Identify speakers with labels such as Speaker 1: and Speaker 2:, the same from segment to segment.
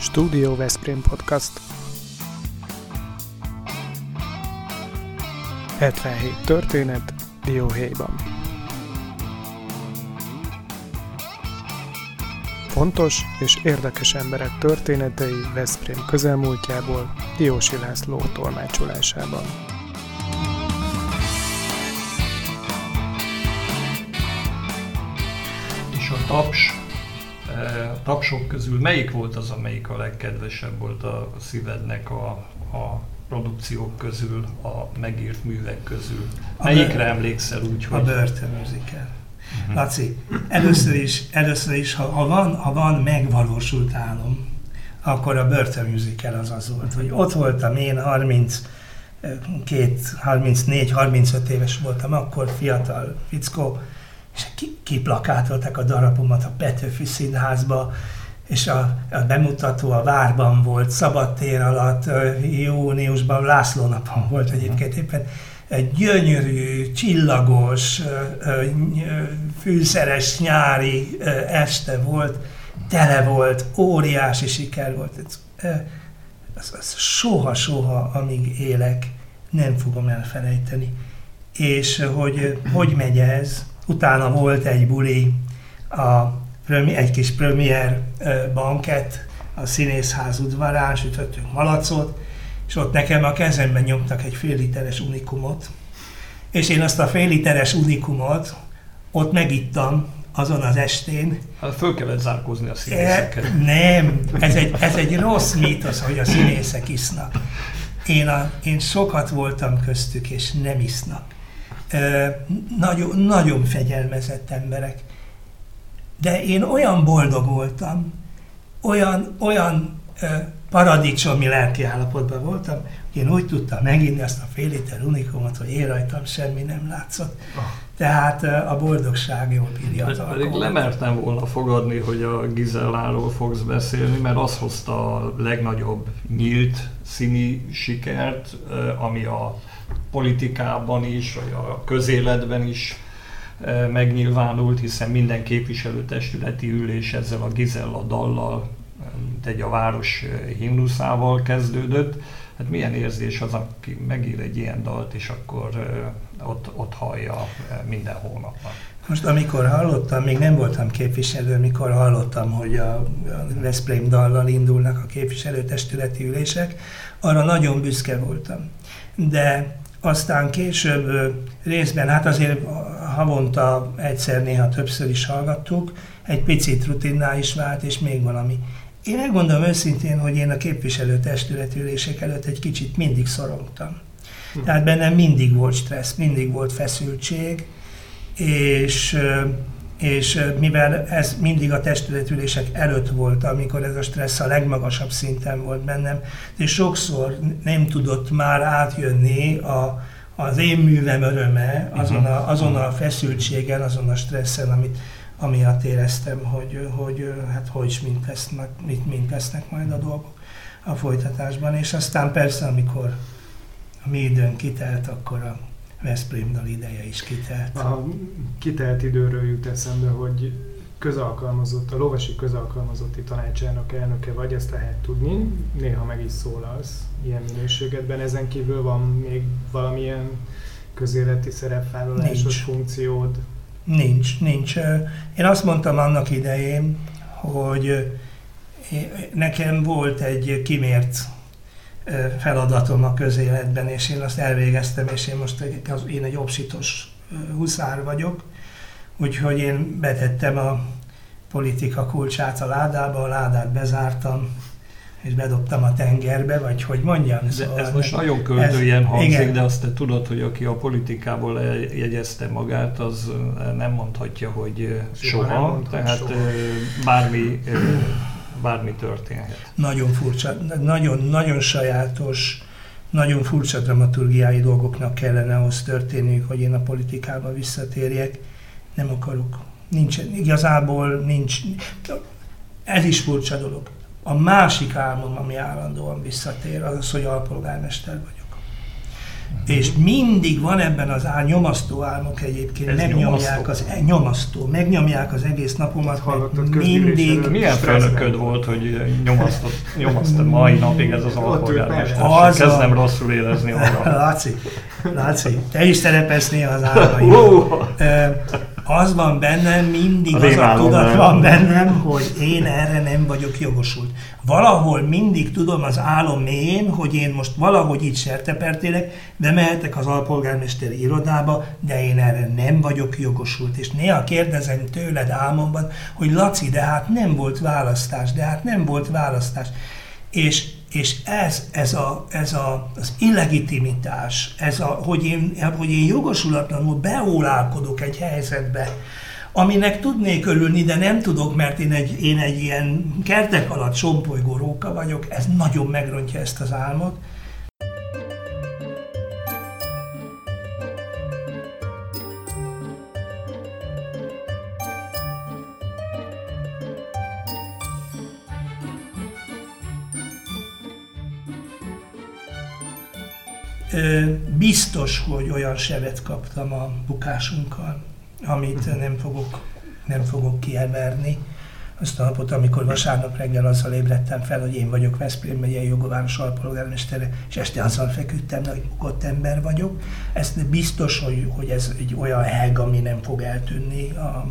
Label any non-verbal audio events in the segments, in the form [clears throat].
Speaker 1: Studio Veszprém Podcast 77 történet Dióhéjban Fontos és érdekes emberek történetei Veszprém közelmúltjából Diósi László tolmácsolásában.
Speaker 2: És a taps, tapsok közül melyik volt az, amelyik a legkedvesebb volt a szívednek a, a produkciók közül, a megírt művek közül? Melyikre emlékszel úgy,
Speaker 3: A
Speaker 2: hogy...
Speaker 3: Börtön Musical. Laci, először is, először is ha, ha, van, ha van megvalósult álom, akkor a Börtön Musical az az volt, hogy ott voltam én 30, két, 34-35 éves voltam, akkor fiatal fickó, és ki, kiplakátolták a darabomat a Petőfi Színházba, és a, a bemutató a Várban volt, Szabadtér alatt, júniusban, László napon volt egyébként éppen, egy gyönyörű, csillagos, fűszeres nyári este volt, tele volt, óriási siker volt. Ez, soha-soha, amíg élek, nem fogom elfelejteni. És hogy hogy megy ez, utána volt egy buli, a, egy kis premier banket a színészház udvarán, sütöttünk malacot, és ott nekem a kezemben nyomtak egy fél literes unikumot, és én azt a fél literes unikumot ott megittam azon az estén.
Speaker 2: Hát föl kellett zárkózni a
Speaker 3: E,
Speaker 2: színészeket.
Speaker 3: nem, ez egy, ez egy rossz mítosz, hogy a színészek isznak. Én, a, én sokat voltam köztük, és nem isznak. Nagyon, nagyon fegyelmezett emberek. De én olyan boldog voltam, olyan, olyan paradicsomi lelki állapotban voltam, hogy én úgy tudtam meginni azt a fél liter unikumot, hogy én rajtam semmi nem látszott. Tehát ö, a boldogság jól bírja az
Speaker 2: Pedig lemertem volna fogadni, hogy a Gizelláról fogsz beszélni, mert az hozta a legnagyobb nyílt színi sikert, ami a politikában is, vagy a közéletben is eh, megnyilvánult, hiszen minden képviselőtestületi ülés ezzel a Gizella dallal, mint egy a város eh, himnuszával kezdődött. Hát milyen érzés az, aki megír egy ilyen dalt, és akkor eh, ott, ott hallja minden hónapban.
Speaker 3: Most amikor hallottam, még nem voltam képviselő, mikor hallottam, hogy a Veszprém dallal indulnak a képviselőtestületi ülések, arra nagyon büszke voltam. De aztán később részben, hát azért havonta egyszer, néha többször is hallgattuk, egy picit rutinná is vált, és még valami. Én megmondom őszintén, hogy én a képviselőtestületi ülések előtt egy kicsit mindig szorongtam. Tehát bennem mindig volt stressz, mindig volt feszültség, és, és ö, mivel ez mindig a testületülések előtt volt, amikor ez a stressz a legmagasabb szinten volt bennem, és sokszor nem tudott már átjönni a, az én művem öröme azon a, azon a feszültségen, azon a stresszen, amit amiatt éreztem, hogy, hogy hát hogy mint lesznek, mit, mint lesznek majd a dolgok a folytatásban. És aztán persze, amikor a mi időn kitelt, akkor a Veszprém dal ideje is kitelt.
Speaker 1: A kitelt időről jut eszembe, hogy közalkalmazott, a lovasi közalkalmazotti tanácsának elnöke vagy, ezt lehet tudni, néha meg is szólalsz ilyen minőségedben. Ezen kívül van még valamilyen közéleti szerepvállalásos
Speaker 3: Nincs.
Speaker 1: funkciód?
Speaker 3: Nincs, nincs. Én azt mondtam annak idején, hogy nekem volt egy kimért feladatom a közéletben, és én azt elvégeztem, és én most egy, az, én egy obsitos ö, huszár vagyok, úgyhogy én betettem a politika kulcsát a ládába, a ládát bezártam, és bedobtam a tengerbe, vagy hogy mondjam.
Speaker 2: De ez most nagyon költőjen hangzik,
Speaker 3: igen.
Speaker 2: de azt te tudod, hogy aki a politikából jegyezte magát, az nem mondhatja, hogy
Speaker 1: Soha nem
Speaker 2: soha, tehát
Speaker 1: soha.
Speaker 2: bármi, bármi történhet.
Speaker 3: nagyon furcsa, nagyon, nagyon sajátos, nagyon furcsa dramaturgiái dolgoknak kellene ahhoz történniük, hogy én a politikába visszatérjek. Nem akarok. Nincsen, igazából nincs. Ez is furcsa dolog. A másik álmom, ami állandóan visszatér, az az, hogy alpolgármester vagyok. És mindig van ebben az ál, nyomasztó álmok egyébként,
Speaker 2: Ez
Speaker 3: megnyomják
Speaker 2: nyomasztó?
Speaker 3: az, e- nyomasztó, megnyomják az egész napomat,
Speaker 1: Hallottad
Speaker 3: mindig,
Speaker 2: Milyen főnököd volt, hogy nyomasztott, nyomasztott mai napig ez az alpolgármester?
Speaker 3: Az a-
Speaker 2: Kezdem rosszul érezni [laughs] magam.
Speaker 3: Laci, Laci, te is szerepelsz néha az álmaim. Az van bennem, mindig az a tudat van bennem, hogy én erre nem vagyok jogosult. Valahol mindig tudom az álom mélyén, hogy én most valahogy itt sertepertélek, bemehetek az alpolgármesteri irodába, de én erre nem vagyok jogosult. És néha kérdezem tőled álmomban, hogy Laci, de hát nem volt választás, de hát nem volt választás. És, és ez, ez, a, ez a, az illegitimitás, ez a, hogy, én, hogy én jogosulatlanul beólálkodok egy helyzetbe, aminek tudnék örülni, de nem tudok, mert én egy, én egy ilyen kertek alatt sompolygó róka vagyok, ez nagyon megrontja ezt az álmot. Biztos, hogy olyan sebet kaptam a bukásunkkal, amit nem fogok, nem fogok kiemelni. Azt a napot, amikor vasárnap reggel azzal ébredtem fel, hogy én vagyok Veszprém megyei jogováros alpolgármestere, és este azzal feküdtem, hogy bukott ember vagyok. Ezt biztos, hogy, hogy ez egy olyan heg, ami nem fog eltűnni a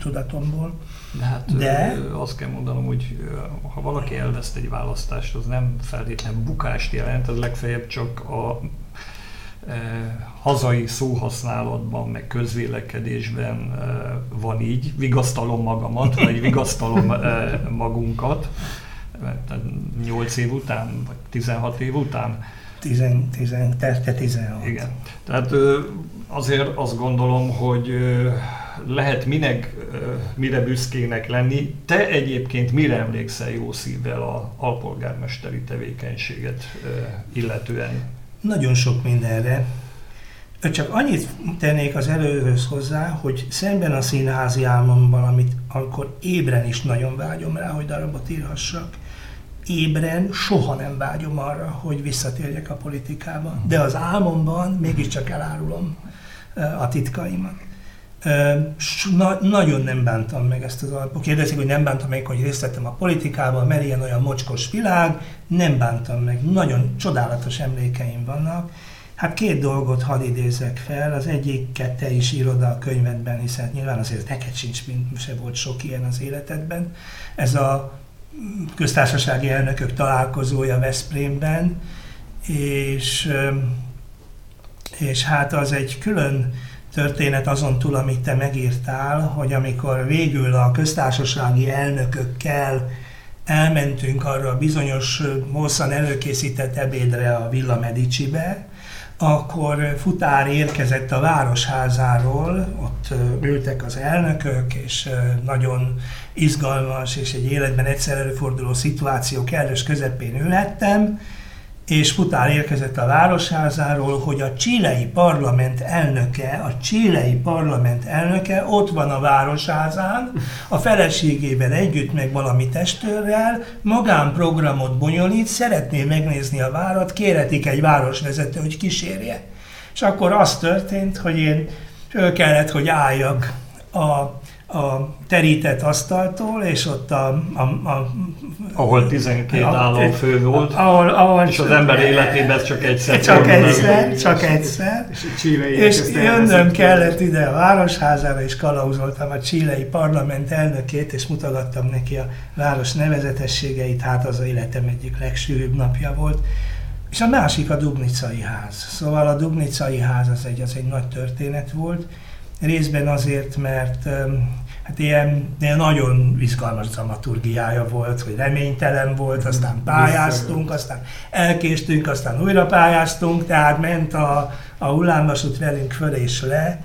Speaker 3: tudatomból.
Speaker 2: De hát
Speaker 3: De-
Speaker 2: azt kell mondanom, hogy ha valaki elveszt egy választást, az nem feltétlenül bukást jelent, az legfeljebb csak a hazai szóhasználatban, meg közvélekedésben van így. Vigasztalom magamat, vagy vigasztalom magunkat. 8 év után, vagy 16 év után.
Speaker 3: Tizen, tizen, te, te 16.
Speaker 2: Igen. Tehát azért azt gondolom, hogy lehet minek, mire büszkének lenni. Te egyébként mire emlékszel jó szívvel a alpolgármesteri tevékenységet illetően?
Speaker 3: Nagyon sok mindenre. Csak annyit tennék az előhöz hozzá, hogy szemben a színházi álmomban, amit amikor ébren is nagyon vágyom rá, hogy darabot írhassak, ébren soha nem vágyom arra, hogy visszatérjek a politikába. De az álmomban mégiscsak elárulom a titkaimat. Na, nagyon nem bántam meg ezt az alapot. Kérdezik, hogy nem bántam meg, hogy részt vettem a politikában, mert ilyen olyan mocskos világ. Nem bántam meg. Nagyon csodálatos emlékeim vannak. Hát két dolgot hadd idézek fel. Az egyiket te is írod a könyvedben, hiszen nyilván azért neked sincs, mint se volt sok ilyen az életedben. Ez a köztársasági elnökök találkozója Veszprémben, és, és hát az egy külön történet azon túl, amit te megírtál, hogy amikor végül a köztársasági elnökökkel elmentünk arra a bizonyos hosszan előkészített ebédre a Villa Medicibe, akkor futár érkezett a városházáról, ott ültek az elnökök, és nagyon izgalmas és egy életben egyszer előforduló szituáció kellős közepén ülhettem, és futár érkezett a városházáról, hogy a csilei parlament elnöke, a csilei parlament elnöke ott van a városházán, a feleségével együtt, meg valami testőrrel, magánprogramot bonyolít, szeretné megnézni a várat, kéretik egy városvezető, hogy kísérje. És akkor az történt, hogy én föl kellett, hogy álljak a, a terített asztaltól, és ott a, a, a
Speaker 2: Ahol 12
Speaker 3: a-
Speaker 2: államfő volt,
Speaker 3: ahol, ahol
Speaker 2: és az ember életében csak egyszer
Speaker 3: csak egyszer, csak egyszer.
Speaker 1: És a Chile
Speaker 3: És jönnöm kellett ide a városházára, és kalauzoltam a csilei parlament elnökét, és mutogattam neki a város nevezetességeit, hát az életem egyik legsűrűbb napja volt. És a másik a Dubnicai ház. Szóval a Dubnicai ház az egy, az egy nagy történet volt. Részben azért, mert hát ilyen, ilyen nagyon izgalmas dramaturgiája volt, hogy reménytelen volt, aztán pályáztunk, aztán elkéstünk, aztán újra pályáztunk, tehát ment a, a hullámvasút velünk föl és le.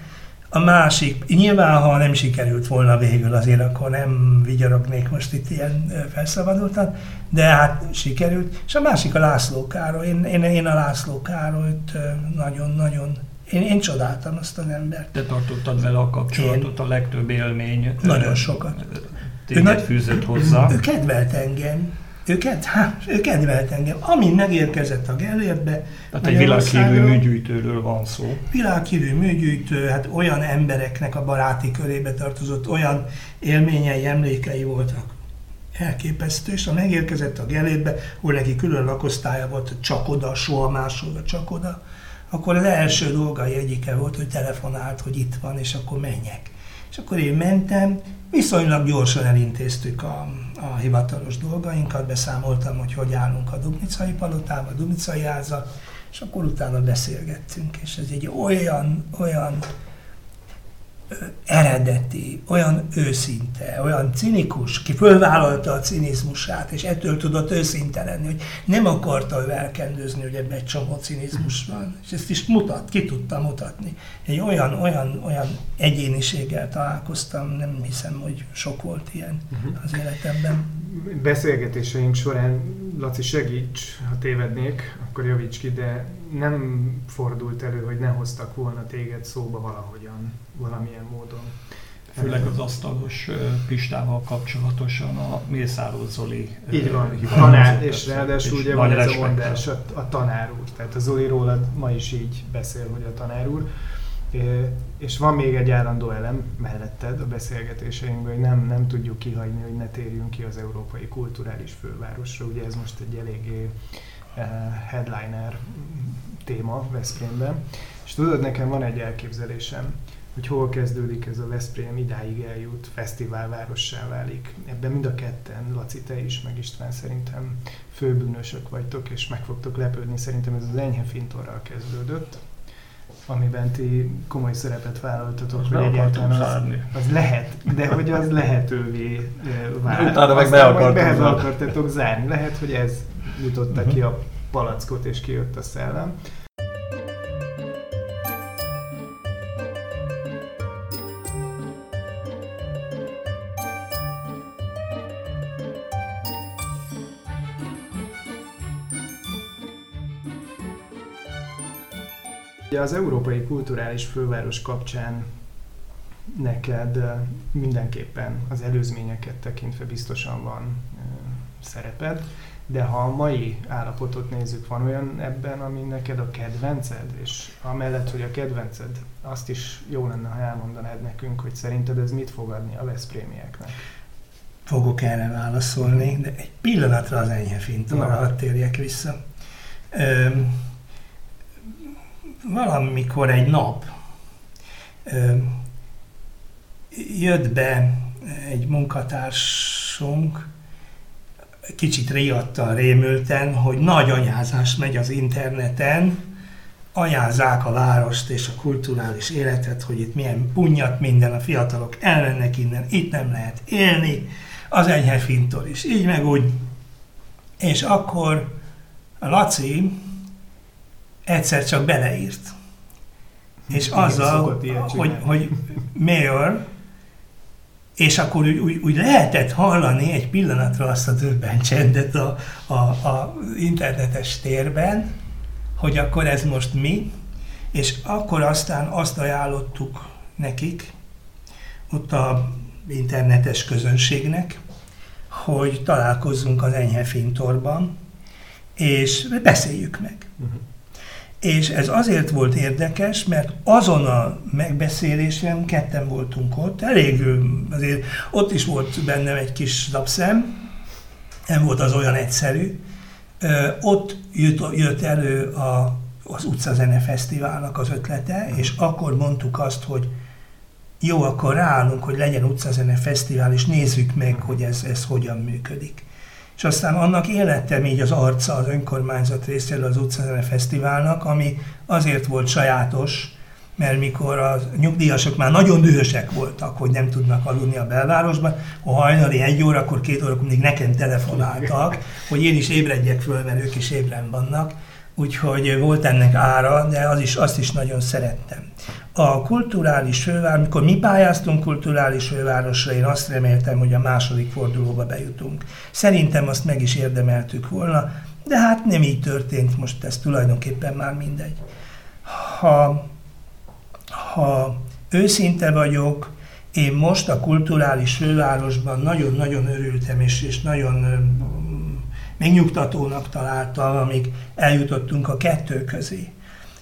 Speaker 3: A másik, nyilván ha nem sikerült volna végül, azért akkor nem vigyorognék most itt ilyen felszabadultan, de hát sikerült. És a másik a László Károly. Én, én, én a László Károlyt nagyon-nagyon, én, én csodáltam azt az embert.
Speaker 2: Te tartottad vele a kapcsolatot, a legtöbb élmény.
Speaker 3: Nagyon sokat. Ő
Speaker 2: Téged
Speaker 3: nagy-
Speaker 2: fűzött hozzá.
Speaker 3: Ő kedvelt engem. őket, hát, ő kedvelt engem. Amin megérkezett a Gellértbe,
Speaker 2: Tehát egy világhírű műgyűjtőről van szó.
Speaker 3: Világhírű műgyűjtő, hát olyan embereknek a baráti körébe tartozott, olyan élményei, emlékei voltak. Elképesztő, és ha megérkezett a Gellérbe, ahol neki külön lakosztálya volt, csak oda, soha máshol, csak oda, akkor az első dolgai egyike volt, hogy telefonált, hogy itt van, és akkor menjek. És akkor én mentem, viszonylag gyorsan elintéztük a, a hivatalos dolgainkat, beszámoltam, hogy hogy állunk a Dubnicai palotában, a Dubnicai háza, és akkor utána beszélgettünk, és ez egy olyan, olyan eredeti, olyan őszinte, olyan cinikus, ki fölvállalta a cinizmusát, és ettől tudott őszinte lenni, hogy nem akarta ő elkendőzni, hogy ebben egy csomó cinizmus van, és ezt is mutat, ki tudta mutatni. Egy olyan, olyan, olyan egyéniséggel találkoztam, nem hiszem, hogy sok volt ilyen uh-huh. az életemben.
Speaker 1: Beszélgetéseink során, Laci segíts, ha tévednék, akkor javíts ki, de nem fordult elő, hogy ne hoztak volna téged szóba valahogyan, valamilyen módon.
Speaker 2: Főleg az asztalos Pistával kapcsolatosan a Mészáros Zoli
Speaker 1: Így van, tanár, és ráadásul ugye van ez a mondás, a, a tanár úr. Tehát a Zoli rólad ma is így beszél, hogy a tanár úr. És van még egy állandó elem melletted a beszélgetéseinkben, hogy nem, nem tudjuk kihagyni, hogy ne térjünk ki az európai kulturális fővárosra. Ugye ez most egy eléggé headliner téma Veszprémben. És tudod, nekem van egy elképzelésem, hogy hol kezdődik ez a Veszprém, idáig eljut, fesztiválvárossá válik. Ebben mind a ketten, Laci, te is, meg István szerintem főbűnösök vagytok, és meg fogtok lepődni. Szerintem ez az enyhe fintorral kezdődött, amiben ti komoly szerepet vállaltatok,
Speaker 2: hogy egyáltalán az,
Speaker 1: az lehet, de hogy az lehetővé
Speaker 2: vált. Utána meg be
Speaker 1: akartatok zárni. Lehet, hogy ez jutotta uh-huh. ki a palackot, és kijött a szellem. Ugye az Európai Kulturális Főváros kapcsán neked mindenképpen az előzményeket tekintve biztosan van szereped. De ha a mai állapotot nézzük, van olyan ebben, ami neked a kedvenced, és amellett, hogy a kedvenced, azt is jó lenne, ha elmondanád nekünk, hogy szerinted ez mit fog adni a Veszprémieknek?
Speaker 3: Fogok erre válaszolni, de egy pillanatra az enyhe fintóra, hadd térjek vissza. Ö, valamikor egy nap ö, jött be egy munkatársunk, kicsit riadtan, rémülten, hogy nagy anyázás megy az interneten, anyázzák a várost és a kulturális életet, hogy itt milyen punyat minden, a fiatalok elmennek innen, itt nem lehet élni, az enyhe fintor is, így meg úgy. És akkor a Laci egyszer csak beleírt. És azzal, hogy, hogy mayor, és akkor úgy, úgy, úgy lehetett hallani egy pillanatra azt a döbben csendet a, a, a internetes térben, hogy akkor ez most mi, és akkor aztán azt ajánlottuk nekik, ott a internetes közönségnek, hogy találkozzunk az enyhe fintorban, és beszéljük meg. Uh-huh. És ez azért volt érdekes, mert azon a megbeszélésen ketten voltunk ott, elég azért ott is volt bennem egy kis lapszem, nem volt az olyan egyszerű. Ott jött, jött elő a, az Utcazene Fesztiválnak az ötlete, és akkor mondtuk azt, hogy jó, akkor ráállunk, hogy legyen Utcazene Fesztivál, és nézzük meg, hogy ez, ez hogyan működik és aztán annak élettem így az arca az önkormányzat részéről az utcazene fesztiválnak, ami azért volt sajátos, mert mikor a nyugdíjasok már nagyon dühösek voltak, hogy nem tudnak aludni a belvárosban, a hajnali egy órakor, két órakor még nekem telefonáltak, hogy én is ébredjek föl, mert ők is ébren vannak, úgyhogy volt ennek ára, de az is, azt is nagyon szerettem. A kulturális főváros, mikor mi pályáztunk kulturális fővárosra, én azt reméltem, hogy a második fordulóba bejutunk. Szerintem azt meg is érdemeltük volna, de hát nem így történt, most ez tulajdonképpen már mindegy. Ha, ha őszinte vagyok, én most a kulturális fővárosban nagyon-nagyon örültem, és, és nagyon megnyugtatónak találtam, amíg eljutottunk a kettő közé.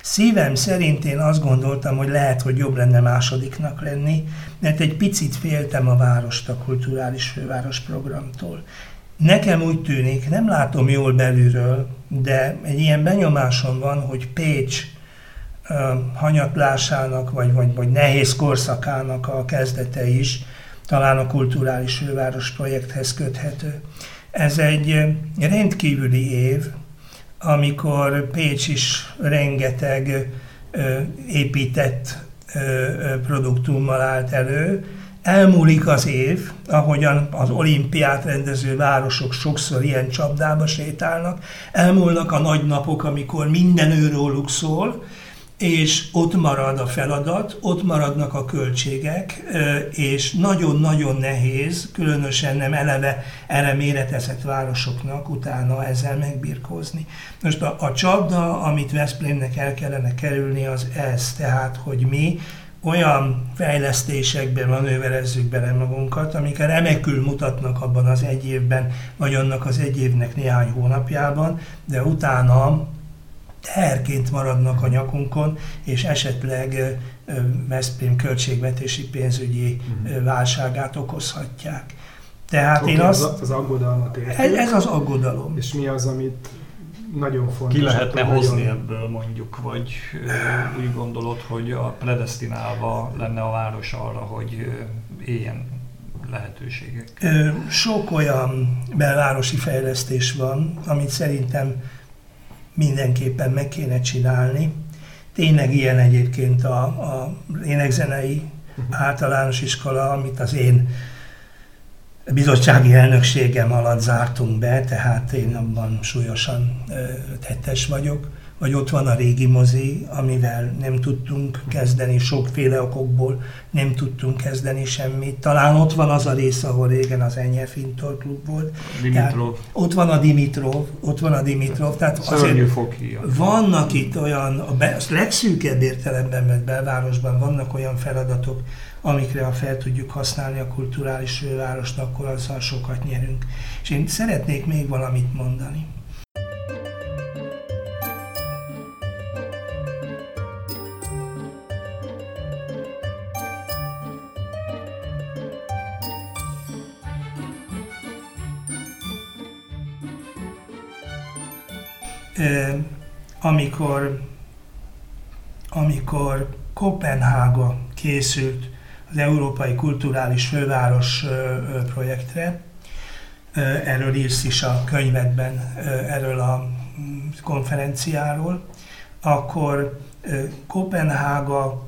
Speaker 3: Szívem szerint én azt gondoltam, hogy lehet, hogy jobb lenne másodiknak lenni, mert egy picit féltem a várost a kulturális főváros programtól. Nekem úgy tűnik, nem látom jól belülről, de egy ilyen benyomásom van, hogy Pécs uh, hanyatlásának, vagy, vagy, vagy nehéz korszakának a kezdete is talán a kulturális főváros projekthez köthető. Ez egy rendkívüli év, amikor Pécs is rengeteg épített produktummal állt elő. Elmúlik az év, ahogyan az olimpiát rendező városok sokszor ilyen csapdába sétálnak, elmúlnak a nagy napok, amikor minden őróluk szól, és ott marad a feladat, ott maradnak a költségek, és nagyon-nagyon nehéz, különösen nem eleve erre méretezett városoknak utána ezzel megbirkózni. Most a, a csapda, amit Veszprémnek el kellene kerülni, az ez, tehát, hogy mi olyan fejlesztésekben manőverezzük bele magunkat, amik remekül mutatnak abban az egy évben, vagy annak az egy évnek néhány hónapjában, de utána terként maradnak a nyakunkon, és esetleg Veszprém költségvetési pénzügyi uh-huh. válságát okozhatják.
Speaker 1: Tehát okay, én azt... Az, az aggodalmat értük.
Speaker 3: Ez, ez az aggodalom.
Speaker 1: És mi az, amit nagyon fontos.
Speaker 2: Ki lehetne hozni nagyon... ebből mondjuk, vagy úgy gondolod, hogy a predestinálva lenne a város arra, hogy éljen lehetőségek?
Speaker 3: Sok olyan belvárosi fejlesztés van, amit szerintem mindenképpen meg kéne csinálni. Tényleg ilyen egyébként a, a énekzenei általános iskola, amit az én bizottsági elnökségem alatt zártunk be, tehát én abban súlyosan tettes vagyok vagy ott van a régi mozi, amivel nem tudtunk kezdeni, sokféle okokból nem tudtunk kezdeni semmit. Talán ott van az a rész, ahol régen az Enyhe Fintor klub volt.
Speaker 2: Dimitrov.
Speaker 3: ott van a Dimitrov, ott van a Dimitrov. Tehát azért vannak itt olyan, a, be, a legszűkebb értelemben, mert belvárosban vannak olyan feladatok, amikre ha fel tudjuk használni a kulturális várost, akkor azzal sokat nyerünk. És én szeretnék még valamit mondani. Amikor, amikor Kopenhága készült az Európai Kulturális Főváros projektre, erről írsz is a könyvedben, erről a mm, konferenciáról, akkor Kopenhága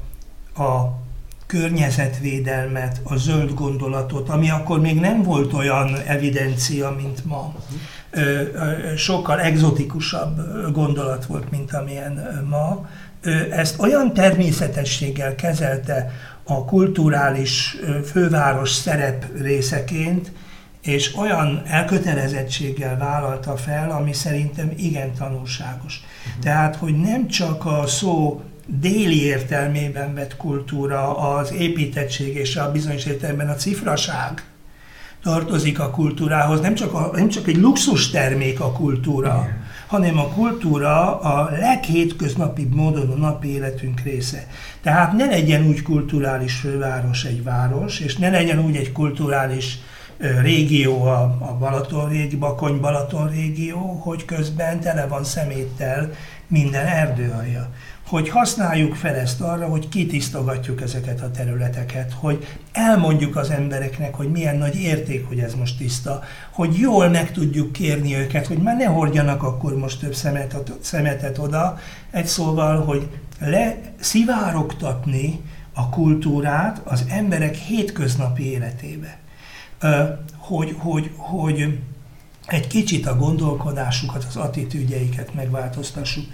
Speaker 3: a környezetvédelmet, a zöld gondolatot, ami akkor még nem volt olyan evidencia, mint ma, sokkal egzotikusabb gondolat volt, mint amilyen ma. Ezt olyan természetességgel kezelte a kulturális főváros szerep részeként, és olyan elkötelezettséggel vállalta fel, ami szerintem igen tanulságos. Tehát, hogy nem csak a szó déli értelmében vett kultúra, az építettség és a bizonyos értelemben a cifraság, tartozik a kultúrához, nem csak, a, nem csak egy luxus termék a kultúra, Igen. hanem a kultúra a leghétköznapibb módon a napi életünk része. Tehát ne legyen úgy kulturális főváros egy város, és ne legyen úgy egy kulturális régió, a, a Balaton régi, Bakony Balaton régió, hogy közben tele van szeméttel minden erdőalja hogy használjuk fel ezt arra, hogy kitisztogatjuk ezeket a területeket, hogy elmondjuk az embereknek, hogy milyen nagy érték, hogy ez most tiszta, hogy jól meg tudjuk kérni őket, hogy már ne hordjanak akkor most több szemetet, szemetet oda, egy szóval, hogy leszivárogtatni a kultúrát az emberek hétköznapi életébe. Hogy, hogy, hogy egy kicsit a gondolkodásukat, az attitűdjeiket megváltoztassuk.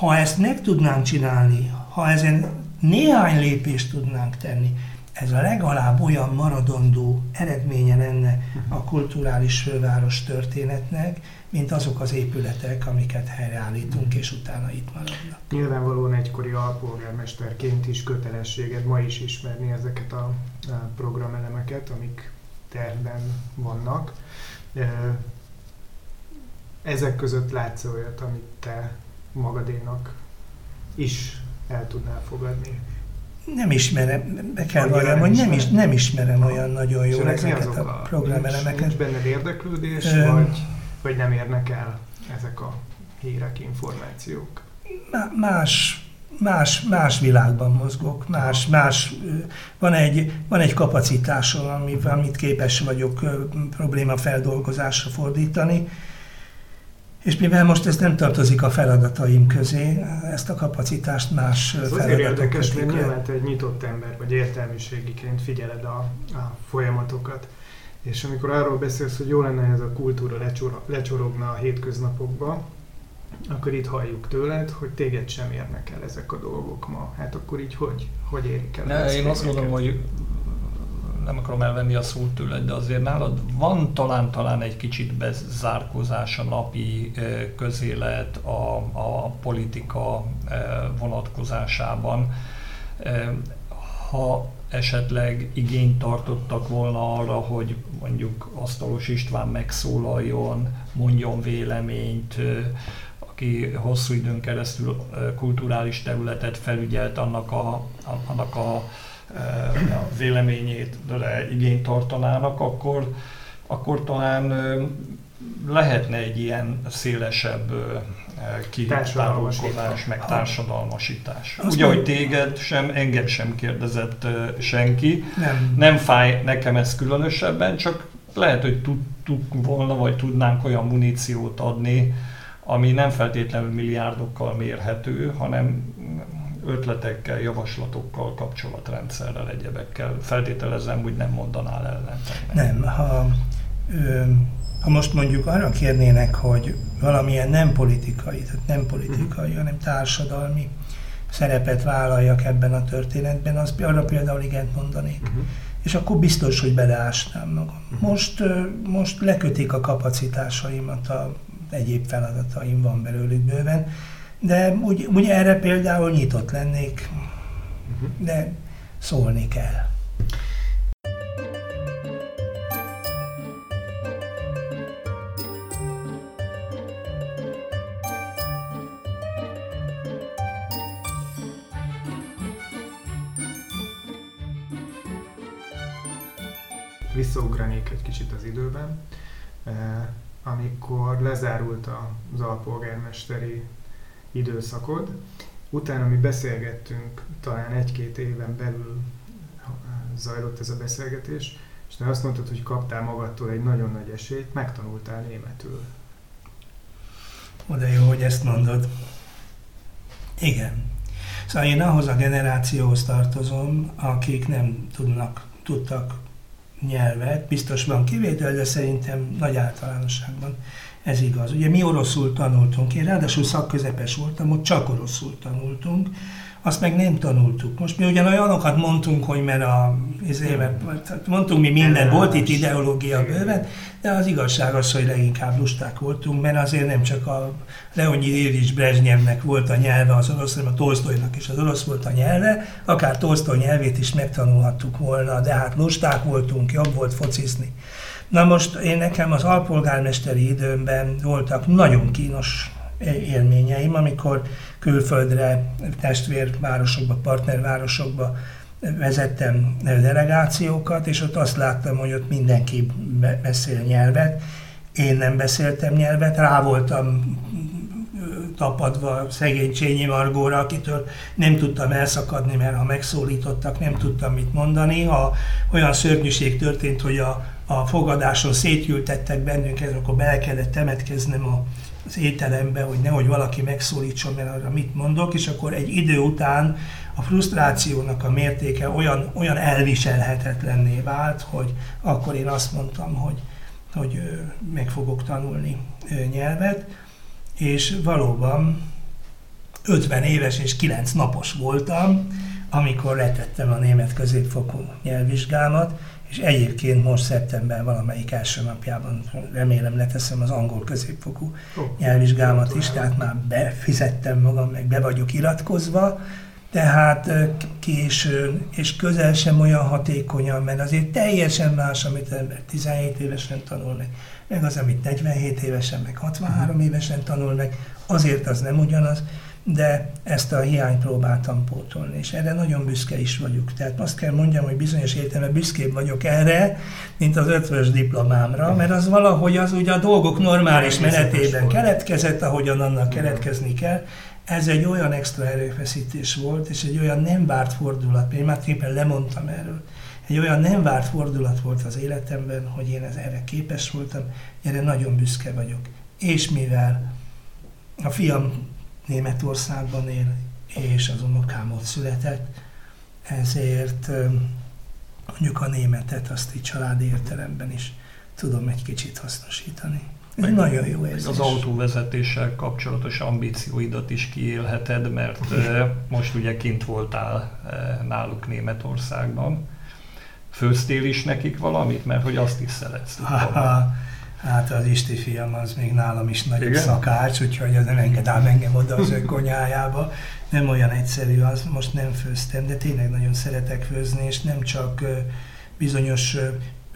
Speaker 3: Ha ezt meg tudnánk csinálni, ha ezen néhány lépést tudnánk tenni, ez a legalább olyan maradandó eredménye lenne a kulturális főváros történetnek, mint azok az épületek, amiket helyreállítunk, és utána itt maradnak.
Speaker 1: Nyilvánvalóan egykori alpolgármesterként is kötelességed ma is ismerni ezeket a programelemeket, amik tervben vannak. ezek között látsz olyat, amit te magadénak is el tudnál fogadni?
Speaker 3: Nem ismerem, be kell valljam, hogy nem, is, nem ismerem olyan nagyon jól ezeket a, a programelemeket.
Speaker 1: Nincs, benned érdeklődés, Ö, vagy, vagy nem érnek el ezek a hírek, információk?
Speaker 3: Más, más, más világban mozgok, más, más, van egy, van egy kapacitásom, amit képes vagyok probléma feldolgozásra fordítani, és mivel most ez nem tartozik a feladataim közé, ezt a kapacitást más
Speaker 1: Ez azért érdekes, mert nyilván te egy nyitott ember, vagy értelmiségiként figyeled a, a folyamatokat. És amikor arról beszélsz, hogy jó lenne ez a kultúra lecsor, lecsorogna a hétköznapokba, akkor itt halljuk tőled, hogy téged sem érnek el ezek a dolgok ma. Hát akkor így hogy? Hogy érik el?
Speaker 2: Ne, én azt mondom, hogy nem akarom elvenni a szót tőled, de azért nálad van talán-talán egy kicsit bezárkózás a napi közélet, a, a politika vonatkozásában. Ha esetleg igényt tartottak volna arra, hogy mondjuk Asztalos István megszólaljon, mondjon véleményt, aki hosszú időn keresztül kulturális területet felügyelt, annak a, annak a a véleményét igényt tartanának, akkor, akkor talán lehetne egy ilyen szélesebb kitárulkozás, meg társadalmasítás. Azt Ugye, hogy téged sem, engem sem kérdezett senki. Nem. nem fáj nekem ez különösebben, csak lehet, hogy tudtuk volna, vagy tudnánk olyan muníciót adni, ami nem feltétlenül milliárdokkal mérhető, hanem ötletekkel, javaslatokkal, kapcsolatrendszerrel, egyebekkel. Feltételezem, hogy nem mondanál ellen.
Speaker 3: Nem, ha, ö, ha most mondjuk arra kérnének, hogy valamilyen nem politikai, tehát nem politikai, uh-huh. hanem társadalmi szerepet vállaljak ebben a történetben, az arra például igent mondanék. Uh-huh. És akkor biztos, hogy beleásnám magam. Uh-huh. Most, most lekötik a kapacitásaimat, a egyéb feladataim van belőlük bőven, de úgy, úgy erre például nyitott lennék, mhm. de szólni kell.
Speaker 1: Visszaugranék egy kicsit az időben, eh, amikor lezárult az alpolgármesteri időszakod. Utána mi beszélgettünk, talán egy-két éven belül zajlott ez a beszélgetés, és te azt mondtad, hogy kaptál magadtól egy nagyon nagy esélyt, megtanultál németül.
Speaker 3: Oda jó, hogy ezt mondod. Igen. Szóval én ahhoz a generációhoz tartozom, akik nem tudnak, tudtak nyelvet, biztos van kivétel, de szerintem nagy általánosságban ez igaz. Ugye mi oroszul tanultunk, én ráadásul szakközepes voltam, ott csak oroszul tanultunk, azt meg nem tanultuk. Most mi ugyan olyanokat mondtunk, hogy mert a, éve, mondtunk mi minden, volt itt ideológia bőven, de az igazság az, hogy leginkább lusták voltunk, mert azért nem csak a Leonid Ilics Brezsnyevnek volt a nyelve az orosz, hanem a Tolstoynak is az orosz volt a nyelve, akár Tolstoy nyelvét is megtanulhattuk volna, de hát lusták voltunk, jobb volt focizni. Na most én nekem az alpolgármesteri időmben voltak nagyon kínos élményeim, amikor külföldre, testvérvárosokba, partnervárosokba vezettem delegációkat, és ott azt láttam, hogy ott mindenki beszél nyelvet. Én nem beszéltem nyelvet, rá voltam tapadva szegény Csényi Margóra, akitől nem tudtam elszakadni, mert ha megszólítottak, nem tudtam mit mondani. Ha olyan szörnyűség történt, hogy a, a fogadáson szétültettek bennünket, akkor bele kellett temetkeznem a, az ételembe, hogy nehogy valaki megszólítson, mert arra mit mondok, és akkor egy idő után a frusztrációnak a mértéke olyan, olyan elviselhetetlenné vált, hogy akkor én azt mondtam, hogy, hogy meg fogok tanulni nyelvet, és valóban 50 éves és 9 napos voltam, amikor letettem a német középfokú nyelvvizsgámat, és egyébként most szeptember valamelyik első napjában remélem leteszem az angol középfokú oh, nyelvvizsgámat is, tehát már befizettem magam, meg be vagyok iratkozva, tehát későn, és közel sem olyan hatékonyan, mert azért teljesen más, amit ember 17 évesen tanul meg, meg az, amit 47 évesen, meg 63 mhm. évesen tanul meg, azért az nem ugyanaz, de ezt a hiányt próbáltam pótolni, és erre nagyon büszke is vagyok. Tehát azt kell mondjam, hogy bizonyos értelemben büszkébb vagyok erre, mint az ötvös diplomámra, mert az valahogy az ugye a dolgok normális menetében keletkezett, ahogyan annak keletkezni kell, ez egy olyan extra erőfeszítés volt, és egy olyan nem várt fordulat, én már éppen lemondtam erről, egy olyan nem várt fordulat volt az életemben, hogy én erre képes voltam, erre nagyon büszke vagyok. És mivel a fiam Németországban él, és az unokám ott született, ezért mondjuk a németet azt így családi értelemben is tudom egy kicsit hasznosítani. Ez meg, nagyon jó érzés.
Speaker 2: Az autóvezetéssel kapcsolatos ambícióidat is kiélheted, mert most ugye kint voltál náluk Németországban. Főztél is nekik valamit, mert hogy azt is szeretsz.
Speaker 3: Hát az Isti fiam az még nálam is nagyobb Igen? szakács, úgyhogy nem enged ám engem oda az ő [laughs] konyájába. Nem olyan egyszerű, az most nem főztem, de tényleg nagyon szeretek főzni, és nem csak bizonyos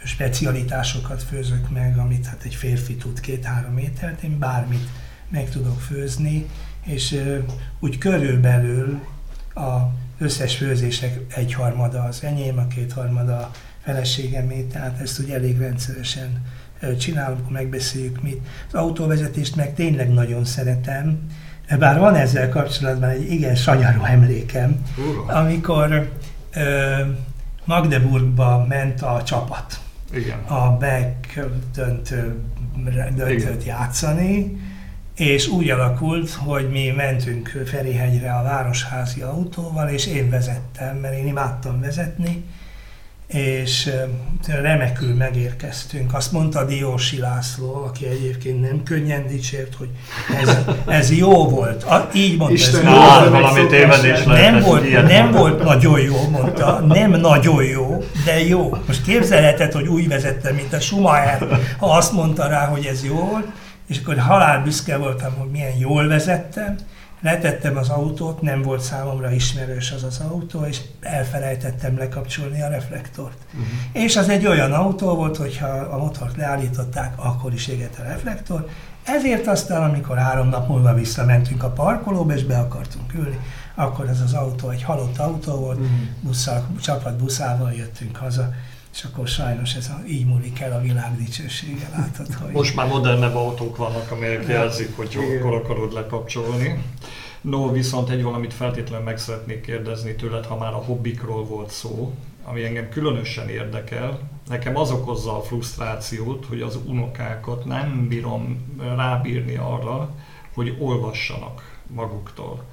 Speaker 3: specialitásokat főzök meg, amit hát egy férfi tud két-három ételt, én bármit meg tudok főzni, és úgy körülbelül a összes főzések egyharmada az enyém, a kétharmada a feleségemé, tehát ezt úgy elég rendszeresen csinálunk, megbeszéljük mit. Az autóvezetést meg tényleg nagyon szeretem, bár van ezzel kapcsolatban egy igen sanyarú emlékem, Ura. amikor ö, Magdeburgba ment a csapat. Igen. A Beck döntő, döntőt játszani, és úgy alakult, hogy mi mentünk Ferihegyre a Városházi autóval, és én vezettem, mert én imádtam vezetni, és remekül megérkeztünk. Azt mondta Diósi László, aki egyébként nem könnyen dicsért, hogy ez, ez jó volt. A, így mondta. Isten, ez
Speaker 2: jó, valami tévedés
Speaker 3: nem volt, nem volt nagyon jó, mondta. Nem nagyon jó, de jó. Most képzelheted, hogy úgy vezettem, mint a Schumacher, ha azt mondta rá, hogy ez jó volt, és akkor halál büszke voltam, hogy milyen jól vezettem, letettem az autót, nem volt számomra ismerős az az autó, és elfelejtettem lekapcsolni a reflektort. Uh-huh. És az egy olyan autó volt, hogyha a motort leállították, akkor is égett a reflektor, ezért aztán, amikor három nap múlva visszamentünk a parkolóba, és be akartunk ülni, akkor ez az autó egy halott autó volt, uh-huh. busszal, csapat buszával jöttünk haza, és akkor sajnos ez a, így múlik el a világ dicsősége, látod, hogy...
Speaker 2: Most már modernebb autók vannak, amelyek jelzik, hogy akkor akarod lekapcsolni. No, viszont egy valamit feltétlenül meg szeretnék kérdezni tőled, ha már a hobbikról volt szó, ami engem különösen érdekel. Nekem az okozza a frusztrációt, hogy az unokákat nem bírom rábírni arra, hogy olvassanak maguktól.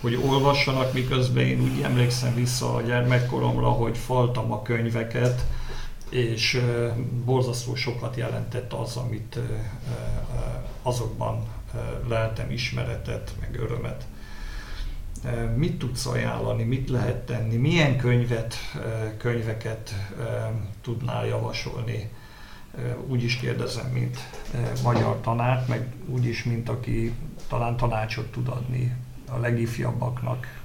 Speaker 2: Hogy olvassanak, miközben én úgy emlékszem vissza a gyermekkoromra, hogy faltam a könyveket, és borzasztó sokat jelentett az, amit azokban leltem ismeretet, meg örömet. Mit tudsz ajánlani, mit lehet tenni, milyen könyvet, könyveket tudnál javasolni? Úgy is kérdezem, mint magyar tanár, meg úgy is, mint aki talán tanácsot tud adni a legifjabbaknak,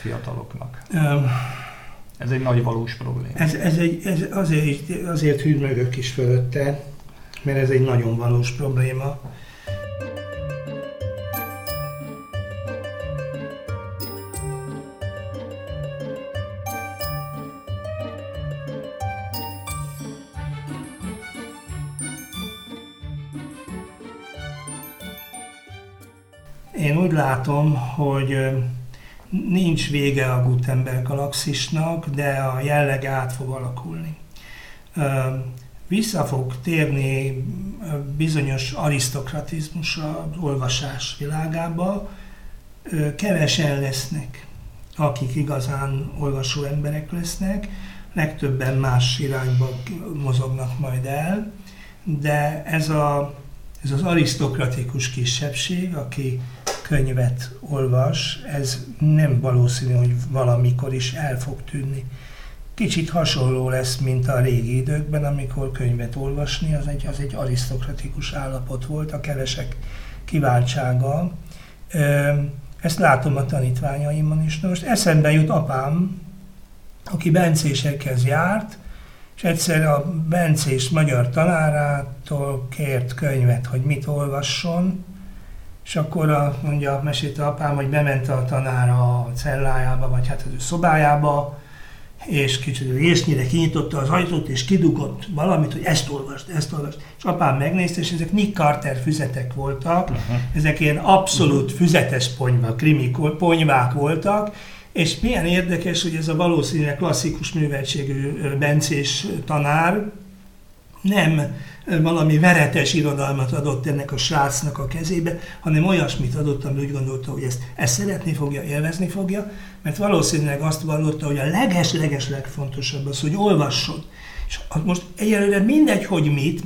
Speaker 2: fiataloknak. Um, ez egy nagy valós probléma.
Speaker 3: Ez, ez, egy, ez azért, azért hűrmögök is fölötte, mert ez egy nagyon valós probléma. Én úgy látom, hogy nincs vége a Gutenberg galaxisnak, de a jellege át fog alakulni. Vissza fog térni bizonyos arisztokratizmus az olvasás világába, kevesen lesznek, akik igazán olvasó emberek lesznek, legtöbben más irányba mozognak majd el, de ez, a, ez az arisztokratikus kisebbség, aki könyvet olvas, ez nem valószínű, hogy valamikor is el fog tűnni. Kicsit hasonló lesz, mint a régi időkben, amikor könyvet olvasni, az egy, az egy arisztokratikus állapot volt, a kevesek kiváltsága. Ezt látom a tanítványaimon is. Na most eszembe jut apám, aki bencésekhez járt, és egyszer a bencés magyar tanárától kért könyvet, hogy mit olvasson, és akkor a, mondja, mesélte apám, hogy bement a tanára a cellájába, vagy hát az ő szobájába, és kicsit résznyire kinyitotta az ajtót, és kidugott valamit, hogy ezt olvasd, ezt olvasd. És apám megnézte, és ezek Nick Carter füzetek voltak, uh-huh. ezek ilyen abszolút uh-huh. füzetes ponyvák, krimi ponyvák voltak, és milyen érdekes, hogy ez a valószínűleg klasszikus műveltségű bencés tanár nem valami veretes irodalmat adott ennek a srácnak a kezébe, hanem olyasmit adott, ami úgy gondolta, hogy ezt, ezt szeretni fogja, élvezni fogja, mert valószínűleg azt vallotta, hogy a leges-leges legfontosabb az, hogy olvasson. És most egyelőre mindegy, hogy mit,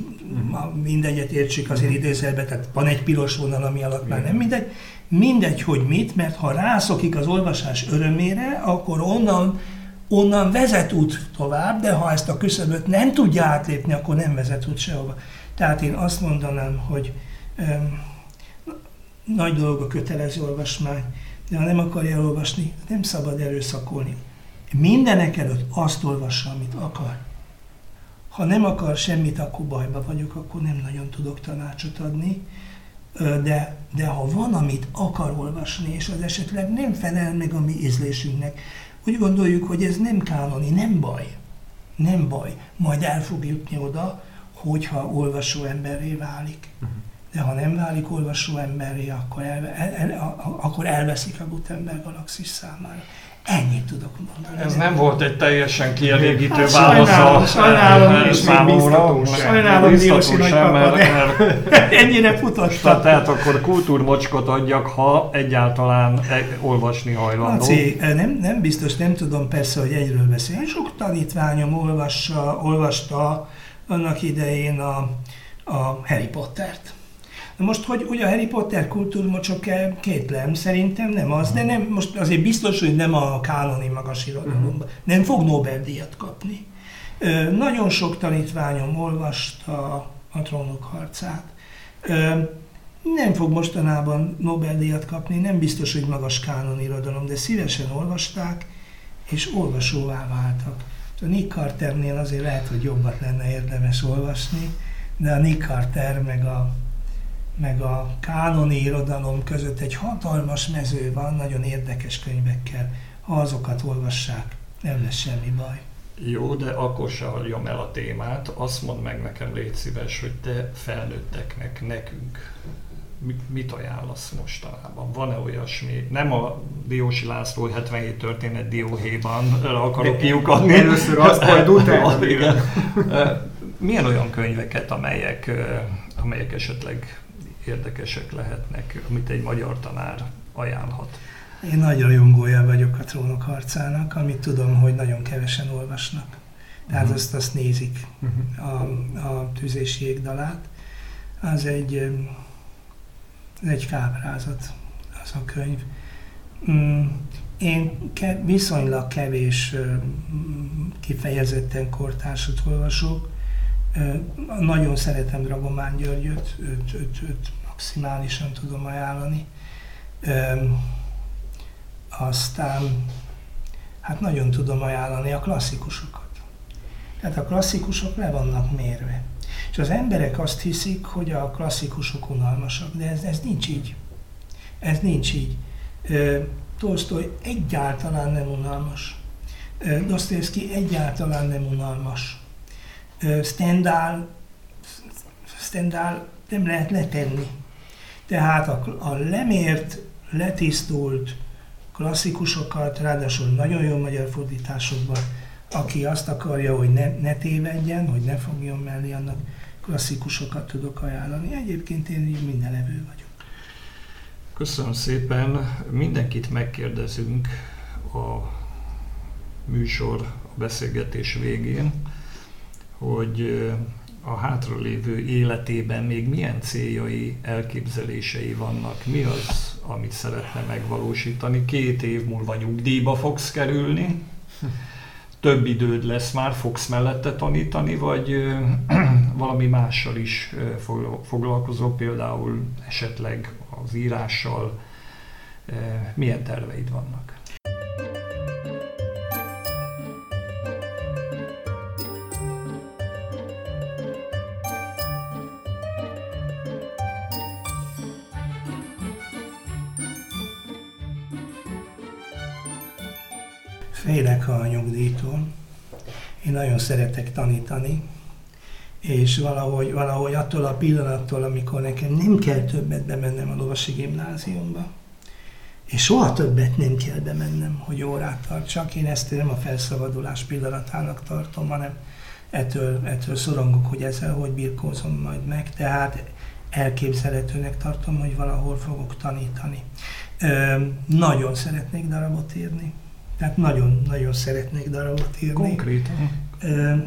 Speaker 3: mindegyet értsük azért idézelbe, tehát van egy piros vonal, ami alatt már nem mindegy, mindegy, hogy mit, mert ha rászokik az olvasás örömére, akkor onnan, onnan vezet út tovább, de ha ezt a küszöböt nem tudja átlépni, akkor nem vezet út sehova. Tehát én azt mondanám, hogy öm, nagy dolog a kötelező olvasmány, de ha nem akarja olvasni, nem szabad erőszakolni. Mindenek előtt azt olvassa, amit akar. Ha nem akar semmit, akkor bajba vagyok, akkor nem nagyon tudok tanácsot adni de, de ha van, amit akar olvasni, és az esetleg nem felel meg a mi ízlésünknek, úgy gondoljuk, hogy ez nem kánoni, nem baj. Nem baj. Majd el fog jutni oda, hogyha olvasó emberré válik. Uh-huh. De ha nem válik olvasó emberré, akkor, el, el, el, akkor elveszik a Gutenberg galaxis számára. Ennyit tudok mondani.
Speaker 2: Ez nem volt egy teljesen kielégítő hát, válasz a
Speaker 3: sajnálom, és számomra. Sajnálom, Diósi nagypapa, de [laughs] ennyire futottam.
Speaker 2: Tehát akkor kultúrmocskot adjak, ha egyáltalán e- olvasni hajlandó.
Speaker 3: Laci, nem, nem biztos, nem tudom persze, hogy egyről beszélni. Sok tanítványom olvassa, olvasta annak idején a, a Harry Pottert. Na most, hogy ugye a Harry Potter kultúrmocsok kétlem, szerintem nem az, de nem, most azért biztos, hogy nem a kánoni magas irodalomban. Uh-huh. Nem fog Nobel-díjat kapni. Ö, nagyon sok tanítványom olvasta a trónok harcát. Ö, nem fog mostanában Nobel-díjat kapni, nem biztos, hogy magas kánon irodalom, de szívesen olvasták, és olvasóvá váltak. A Nick Carternél azért lehet, hogy jobbat lenne érdemes olvasni, de a Nick Carter meg a meg a kánoni irodalom között egy hatalmas mező van, nagyon érdekes könyvekkel. Ha azokat olvassák, nem lesz semmi baj.
Speaker 2: Jó, de akkor se hagyjam el a témát. Azt mondd meg nekem, légy szíves, hogy te felnőtteknek, nekünk mit ajánlasz mostanában? Van-e olyasmi? Nem a Diósi László 77 történet dióhéjban akarok kiukadni.
Speaker 1: Először azt, majd utána.
Speaker 2: Milyen olyan könyveket, amelyek, amelyek esetleg érdekesek lehetnek, amit egy magyar tanár ajánlhat.
Speaker 3: Én nagy rajongója vagyok a trónok harcának, amit tudom, hogy nagyon kevesen olvasnak. Tehát uh-huh. azt, azt nézik uh-huh. a, a tűzési égdalát. Az egy, ez egy káprázat, az a könyv. Mm, én ke, viszonylag kevés kifejezetten kortársat olvasok, nagyon szeretem Dragomán Györgyöt, őt, őt, őt maximálisan tudom ajánlani. Aztán hát nagyon tudom ajánlani a klasszikusokat. Tehát a klasszikusok le vannak mérve. És az emberek azt hiszik, hogy a klasszikusok unalmasak, de ez, ez nincs így. Ez nincs így. Tolstoy egyáltalán nem unalmas. Dostoyevsky egyáltalán nem unalmas. Stendhal, Stendhal nem lehet letenni. Tehát a, a lemért, letisztult klasszikusokat, ráadásul nagyon jó magyar fordításokban, aki azt akarja, hogy ne, ne tévedjen, hogy ne fogjon mellé, annak klasszikusokat tudok ajánlani. Egyébként én így mindenevő vagyok.
Speaker 2: Köszönöm szépen. Mindenkit megkérdezünk a műsor, a beszélgetés végén hogy a hátralévő életében még milyen céljai, elképzelései vannak, mi az, amit szeretne megvalósítani. Két év múlva nyugdíjba fogsz kerülni, több időd lesz már, fogsz mellette tanítani, vagy [clears throat] valami mással is foglalkozol, például esetleg az írással, milyen terveid vannak?
Speaker 3: Félek a nyugdíjtól. Én nagyon szeretek tanítani, és valahogy, valahogy attól a pillanattól, amikor nekem nem kell többet bemennem a lovasi gimnáziumba, és soha többet nem kell bemennem, hogy órát tartsak. Én ezt nem a felszabadulás pillanatának tartom, hanem ettől, ettől szorongok, hogy ezzel hogy birkózom majd meg. Tehát elképzelhetőnek tartom, hogy valahol fogok tanítani. Ö, nagyon szeretnék darabot írni. Tehát nagyon-nagyon szeretnék darabot írni.
Speaker 2: Konkrétan?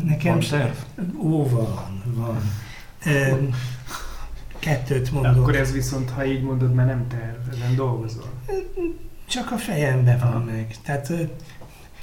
Speaker 3: Nekem...
Speaker 2: Van terv?
Speaker 3: Ó, van, van. Kettőt mondok.
Speaker 1: Akkor ez viszont, ha így mondod, mert nem terv, ezen dolgozol.
Speaker 3: Csak a fejemben van meg. Tehát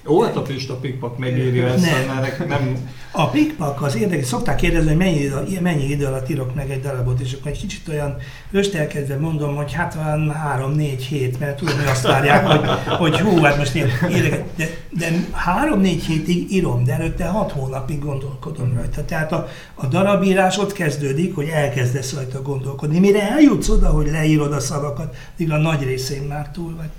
Speaker 2: Óvatatista a pikpak megírja ezt, mert nem...
Speaker 3: A pikpak az érdekes, szokták kérdezni, hogy mennyi idő, mennyi idő alatt írok meg egy darabot, és akkor egy kicsit olyan röstelkedve mondom, hogy hát van három-négy hét, mert tudom, hogy azt várják, hogy, hogy hú, hát most írek, de, de három-négy hétig írom, de előtte hat hónapig gondolkodom rajta. Tehát a, a darabírás ott kezdődik, hogy elkezdesz rajta gondolkodni. Mire eljutsz oda, hogy leírod a szavakat, addig a nagy részén már túl vagy.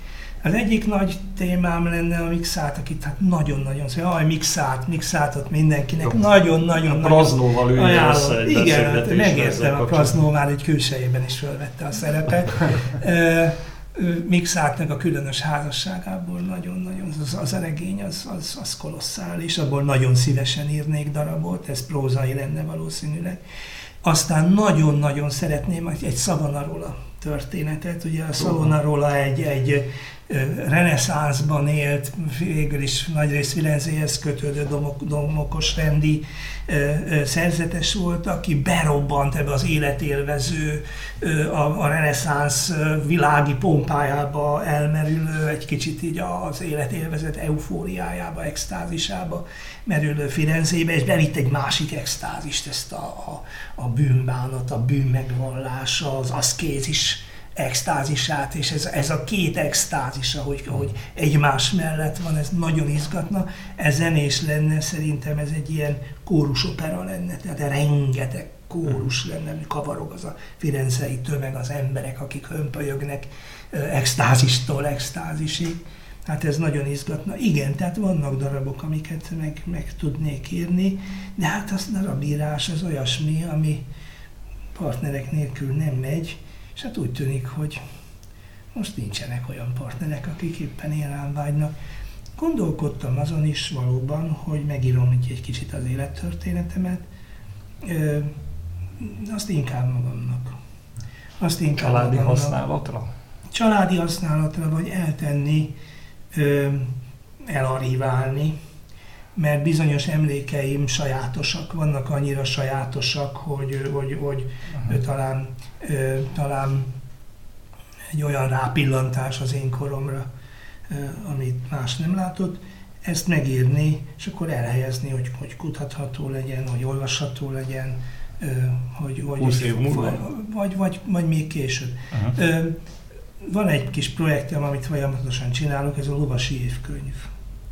Speaker 3: Az egyik nagy témám lenne a mixát, akit hát nagyon-nagyon szép, aj, mixát, mixátot mindenkinek, nagyon-nagyon...
Speaker 2: A Praznóval össze egy
Speaker 3: Igen, hát megértem, a Praznó már egy külsejében is felvette a szerepet. [laughs] Mixátnak a különös házasságából nagyon-nagyon, az, az eregény az, az, az kolosszális, abból nagyon szívesen írnék darabot, ez prózai lenne valószínűleg. Aztán nagyon-nagyon szeretném egy Szavonarola történetet. Ugye a Szavonarola egy, egy reneszánszban élt, végül is nagyrészt Firenzéhez kötődő domok, domokos rendi szerzetes volt, aki berobbant ebbe az életélvező, a, a reneszánsz világi pompájába elmerülő, egy kicsit így az életélvezet eufóriájába, extázisába merülő Firenzébe, és bevitt egy másik extázist, ezt a, a, a bűnbánat, a bűn megvallása, az aszkézis extázisát, és ez, ez a két extázis, ahogy, ahogy egymás mellett van, ez nagyon izgatna. Ez zenés lenne, szerintem ez egy ilyen kórusopera lenne, tehát rengeteg kórus lenne, kavarog az a firenzei tömeg, az emberek, akik hömpölyögnek extázistól extázisig. Hát ez nagyon izgatna. Igen, tehát vannak darabok, amiket meg, meg tudnék írni, de hát az darabírás az olyasmi, ami partnerek nélkül nem megy, és hát úgy tűnik, hogy most nincsenek olyan partnerek, akik éppen én rám vágynak. Gondolkodtam azon is valóban, hogy megírom egy, egy kicsit az élettörténetemet, ö, azt inkább magamnak.
Speaker 2: Azt inkább Családi magamnak. használatra?
Speaker 3: Családi használatra, vagy eltenni, ö, elariválni, mert bizonyos emlékeim sajátosak, vannak annyira sajátosak, hogy, hogy, hogy uh-huh. talán, talán egy olyan rápillantás az én koromra, amit más nem látott, ezt megírni, és akkor elhelyezni, hogy, hogy kutatható legyen, hogy olvasható legyen, hogy, hogy
Speaker 2: 20 év múlva?
Speaker 3: Vagy, vagy, vagy még később. Uh-huh. Van egy kis projektem, amit folyamatosan csinálok, ez a lovasi évkönyv.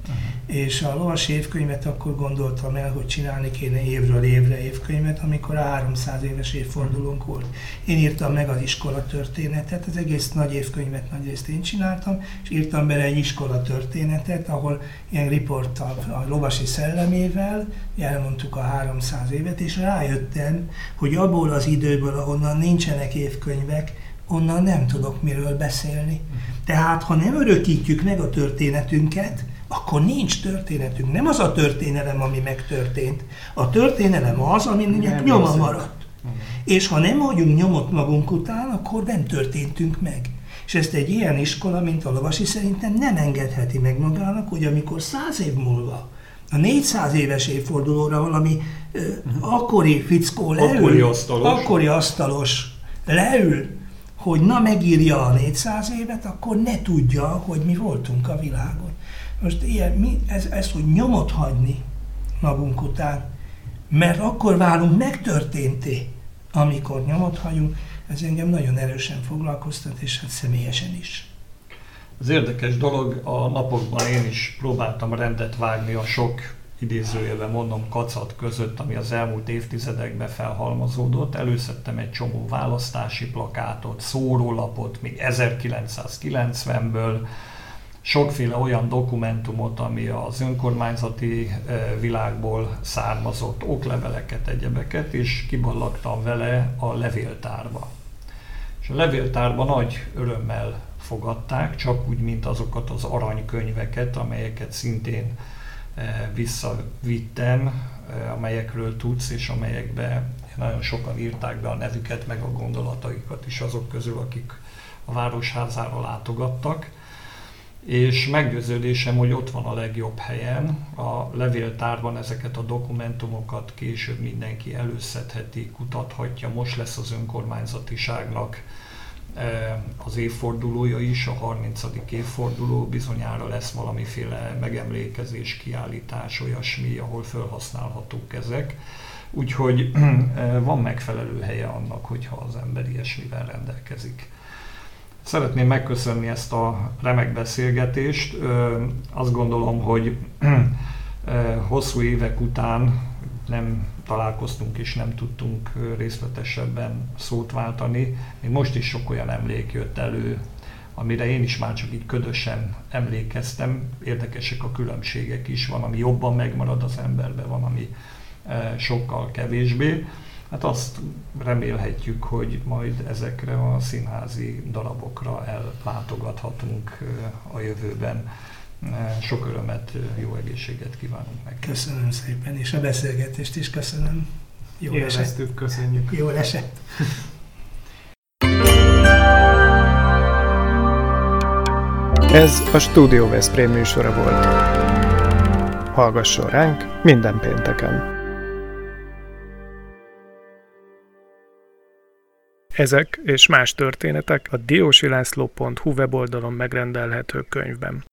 Speaker 3: Uh-huh. És a lovas évkönyvet akkor gondoltam el, hogy csinálni kéne évről évre évkönyvet, amikor a 300 éves évfordulónk volt. Én írtam meg az iskola történetet, az egész nagy évkönyvet nagyrészt én csináltam, és írtam bele egy iskola történetet, ahol ilyen riporttal, a lovasi szellemével elmondtuk a 300 évet, és rájöttem, hogy abból az időből, ahonnan nincsenek évkönyvek, onnan nem tudok miről beszélni. Uh-huh. Tehát, ha nem örökítjük meg a történetünket, akkor nincs történetünk. Nem az a történelem, ami megtörtént. A történelem az, aminek nyoma beszél. maradt. Uh-huh. És ha nem hagyunk nyomot magunk után, akkor nem történtünk meg. És ezt egy ilyen iskola, mint a Lovasi szerintem nem engedheti meg magának, hogy amikor száz év múlva a 400 éves évfordulóra valami uh-huh. akkori fickó leül, akkori asztalos. akkori asztalos leül, hogy na megírja a 400 évet, akkor ne tudja, hogy mi voltunk a világon. Most ilyen, mi, ez, ez, hogy nyomot hagyni magunk után, mert akkor válunk megtörténté, amikor nyomot hagyunk, ez engem nagyon erősen foglalkoztat, és hát személyesen is.
Speaker 2: Az érdekes dolog, a napokban én is próbáltam rendet vágni a sok idézőjelben mondom kacat között, ami az elmúlt évtizedekben felhalmozódott. Előszedtem egy csomó választási plakátot, szórólapot, még 1990-ből, sokféle olyan dokumentumot, ami az önkormányzati világból származott, okleveleket, egyebeket, és kiballagtam vele a levéltárba. És a levéltárba nagy örömmel fogadták, csak úgy, mint azokat az aranykönyveket, amelyeket szintén visszavittem, amelyekről tudsz, és amelyekbe nagyon sokan írták be a nevüket, meg a gondolataikat is azok közül, akik a Városházára látogattak és meggyőződésem, hogy ott van a legjobb helyen. A levéltárban ezeket a dokumentumokat később mindenki előszedheti, kutathatja. Most lesz az önkormányzatiságnak e, az évfordulója is, a 30. évforduló, bizonyára lesz valamiféle megemlékezés, kiállítás, olyasmi, ahol felhasználhatók ezek. Úgyhogy e, van megfelelő helye annak, hogyha az ember ilyesmivel rendelkezik. Szeretném megköszönni ezt a remek beszélgetést. Azt gondolom, hogy hosszú évek után nem találkoztunk és nem tudtunk részletesebben szót váltani. Még most is sok olyan emlék jött elő, amire én is már csak így ködösen emlékeztem. Érdekesek a különbségek is, van, ami jobban megmarad az emberben, van, ami sokkal kevésbé. Hát azt remélhetjük, hogy majd ezekre a színházi darabokra ellátogathatunk a jövőben. Sok örömet, jó egészséget kívánunk meg.
Speaker 3: Köszönöm szépen, és a beszélgetést is köszönöm.
Speaker 1: Jó esett. köszönjük.
Speaker 3: Jó esett.
Speaker 1: Ez a Studio Veszprém műsora volt. Hallgasson ránk minden pénteken! Ezek és más történetek a diósilászló.hu weboldalon megrendelhető könyvben.